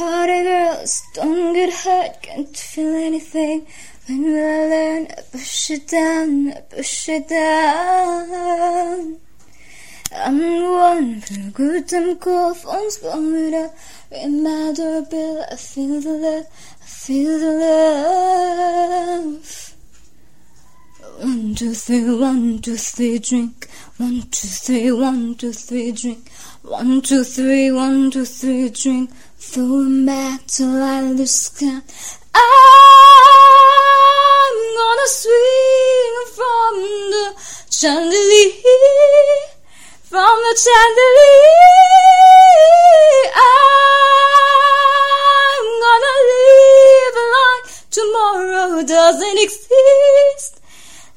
Party girls don't get hurt, can't feel anything. When I learn? I push it down, I push it down. I'm the one for good and cool, phones blowing up. Ring my doorbell, I feel the love, I feel the love. One, two, three, one, two, three, drink. One, two, three, one, two, three, drink. One, two, three, one, two, three, drink. Throw 'em back till I lose count. I'm gonna swing from the chandelier, from the chandelier. I'm gonna live like tomorrow doesn't exist,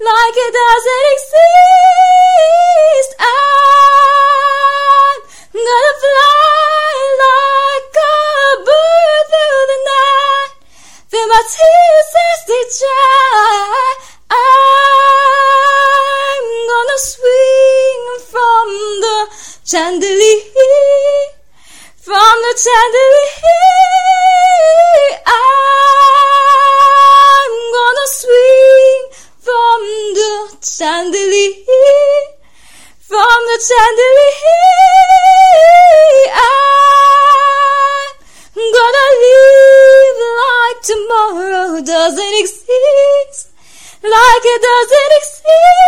like it doesn't exist. I'm gonna fly like a bird through the night. Feel my tears as they dry. I'm gonna swing from the chandelier, from the chandelier. Doesn't exist, like it doesn't exist.